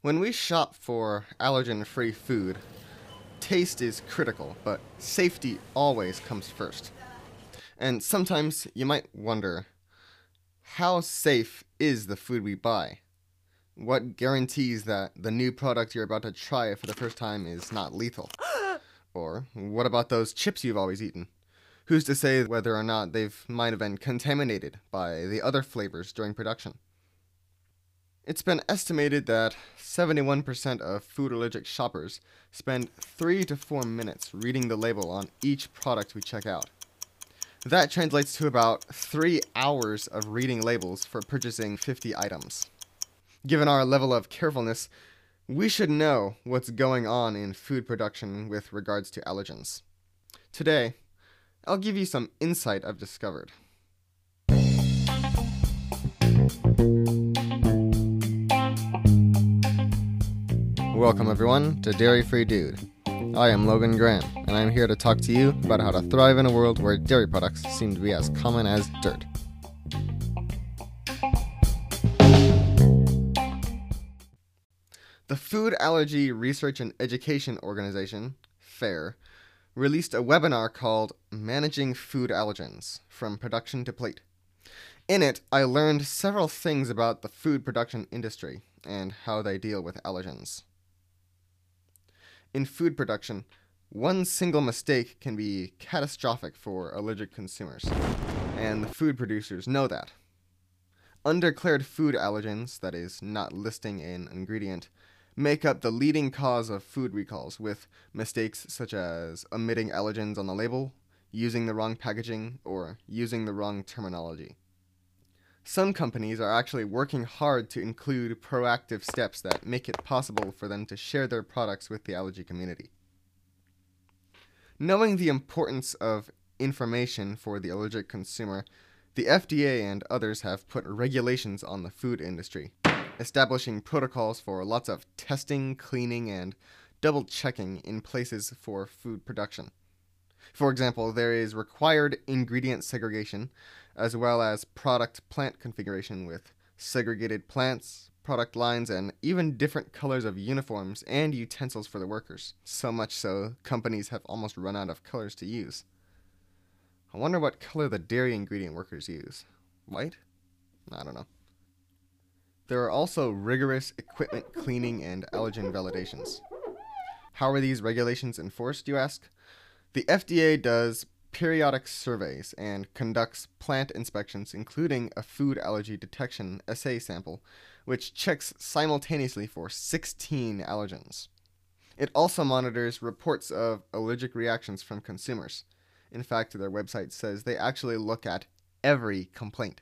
When we shop for allergen free food, taste is critical, but safety always comes first. And sometimes you might wonder how safe is the food we buy? What guarantees that the new product you're about to try for the first time is not lethal? Or what about those chips you've always eaten? Who's to say whether or not they've might have been contaminated by the other flavors during production? It's been estimated that 71% of food allergic shoppers spend 3 to 4 minutes reading the label on each product we check out. That translates to about 3 hours of reading labels for purchasing 50 items. Given our level of carefulness, we should know what's going on in food production with regards to allergens. Today, I'll give you some insight I've discovered. Welcome, everyone, to Dairy Free Dude. I am Logan Graham, and I'm here to talk to you about how to thrive in a world where dairy products seem to be as common as dirt. The Food Allergy Research and Education Organization, FARE, released a webinar called Managing Food Allergens From Production to Plate. In it, I learned several things about the food production industry and how they deal with allergens. In food production, one single mistake can be catastrophic for allergic consumers, and the food producers know that. Undeclared food allergens, that is, not listing an ingredient, make up the leading cause of food recalls, with mistakes such as omitting allergens on the label, using the wrong packaging, or using the wrong terminology. Some companies are actually working hard to include proactive steps that make it possible for them to share their products with the allergy community. Knowing the importance of information for the allergic consumer, the FDA and others have put regulations on the food industry, establishing protocols for lots of testing, cleaning, and double checking in places for food production. For example, there is required ingredient segregation, as well as product plant configuration with segregated plants, product lines, and even different colors of uniforms and utensils for the workers. So much so, companies have almost run out of colors to use. I wonder what color the dairy ingredient workers use. White? I don't know. There are also rigorous equipment cleaning and allergen validations. How are these regulations enforced, you ask? The FDA does periodic surveys and conducts plant inspections, including a food allergy detection assay sample, which checks simultaneously for 16 allergens. It also monitors reports of allergic reactions from consumers. In fact, their website says they actually look at every complaint.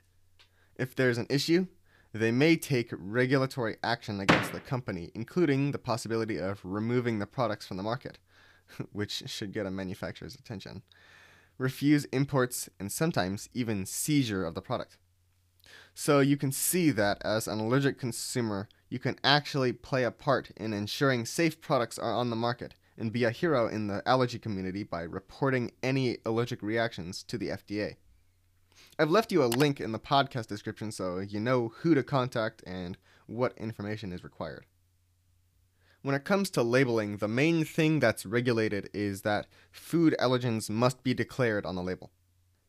If there's an issue, they may take regulatory action against the company, including the possibility of removing the products from the market, which should get a manufacturer's attention refuse imports, and sometimes even seizure of the product. So you can see that as an allergic consumer, you can actually play a part in ensuring safe products are on the market and be a hero in the allergy community by reporting any allergic reactions to the FDA. I've left you a link in the podcast description so you know who to contact and what information is required. When it comes to labeling, the main thing that's regulated is that food allergens must be declared on the label.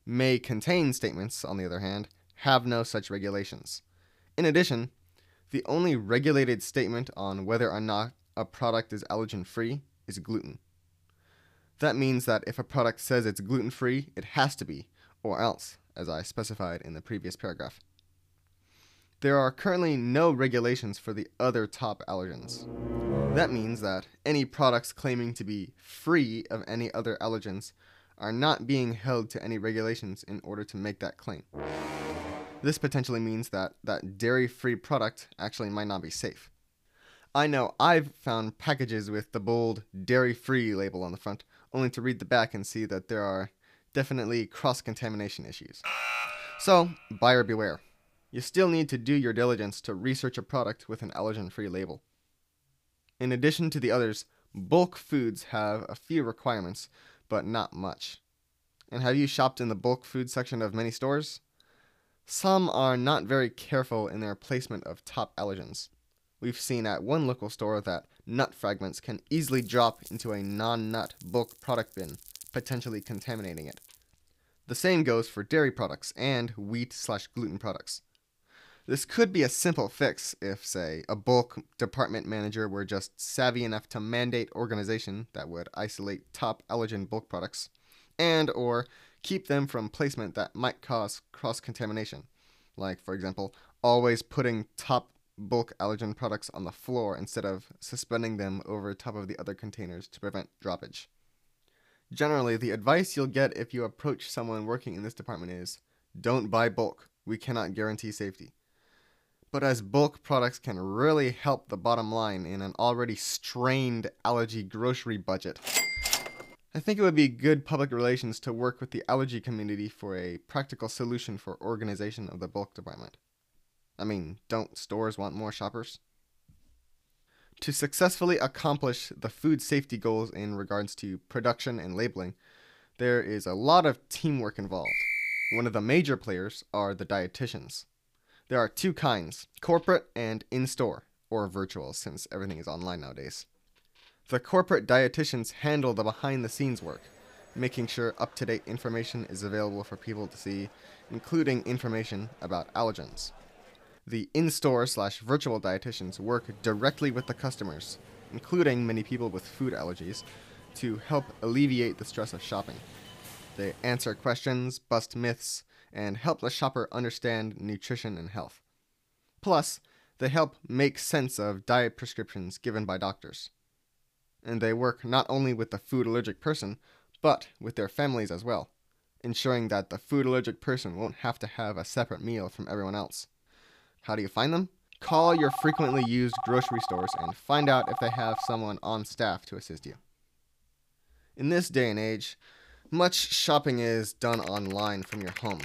May contain statements, on the other hand, have no such regulations. In addition, the only regulated statement on whether or not a product is allergen free is gluten. That means that if a product says it's gluten free, it has to be, or else, as I specified in the previous paragraph. There are currently no regulations for the other top allergens. That means that any products claiming to be free of any other allergens are not being held to any regulations in order to make that claim. This potentially means that that dairy free product actually might not be safe. I know I've found packages with the bold dairy free label on the front, only to read the back and see that there are definitely cross contamination issues. So, buyer beware. You still need to do your diligence to research a product with an allergen free label. In addition to the others, bulk foods have a few requirements, but not much. And have you shopped in the bulk food section of many stores? Some are not very careful in their placement of top allergens. We've seen at one local store that nut fragments can easily drop into a non nut bulk product bin, potentially contaminating it. The same goes for dairy products and wheat slash gluten products. This could be a simple fix if, say, a bulk department manager were just savvy enough to mandate organization that would isolate top allergen bulk products and or keep them from placement that might cause cross contamination. Like, for example, always putting top bulk allergen products on the floor instead of suspending them over top of the other containers to prevent droppage. Generally, the advice you'll get if you approach someone working in this department is don't buy bulk. We cannot guarantee safety. But as bulk products can really help the bottom line in an already strained allergy grocery budget, I think it would be good public relations to work with the allergy community for a practical solution for organization of the bulk department. I mean, don't stores want more shoppers? To successfully accomplish the food safety goals in regards to production and labeling, there is a lot of teamwork involved. One of the major players are the dietitians. There are two kinds corporate and in store, or virtual, since everything is online nowadays. The corporate dietitians handle the behind the scenes work, making sure up to date information is available for people to see, including information about allergens. The in store slash virtual dietitians work directly with the customers, including many people with food allergies, to help alleviate the stress of shopping. They answer questions, bust myths, and help the shopper understand nutrition and health. Plus, they help make sense of diet prescriptions given by doctors. And they work not only with the food allergic person, but with their families as well, ensuring that the food allergic person won't have to have a separate meal from everyone else. How do you find them? Call your frequently used grocery stores and find out if they have someone on staff to assist you. In this day and age, much shopping is done online from your home.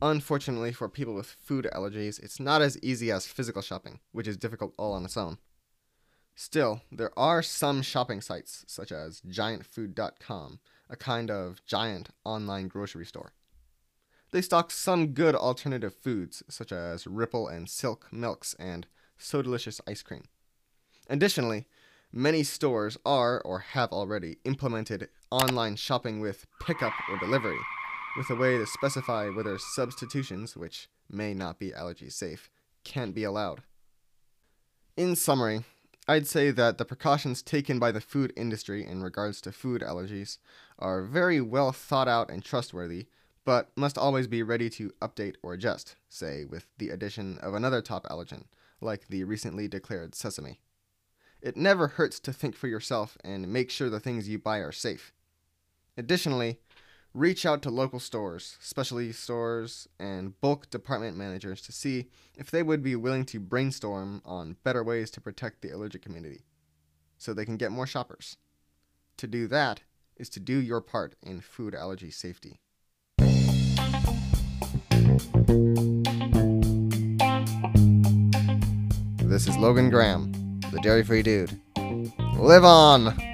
Unfortunately, for people with food allergies, it's not as easy as physical shopping, which is difficult all on its own. Still, there are some shopping sites, such as giantfood.com, a kind of giant online grocery store. They stock some good alternative foods, such as Ripple and Silk milks and So Delicious ice cream. Additionally, many stores are or have already implemented online shopping with pickup or delivery, with a way to specify whether substitutions, which may not be allergy safe, can't be allowed. In summary, I'd say that the precautions taken by the food industry in regards to food allergies are very well thought out and trustworthy but must always be ready to update or adjust, say with the addition of another top allergen, like the recently declared sesame. It never hurts to think for yourself and make sure the things you buy are safe. Additionally, reach out to local stores, specialty stores, and bulk department managers to see if they would be willing to brainstorm on better ways to protect the allergic community so they can get more shoppers. To do that is to do your part in food allergy safety. This is Logan Graham, the Dairy Free Dude. Live on!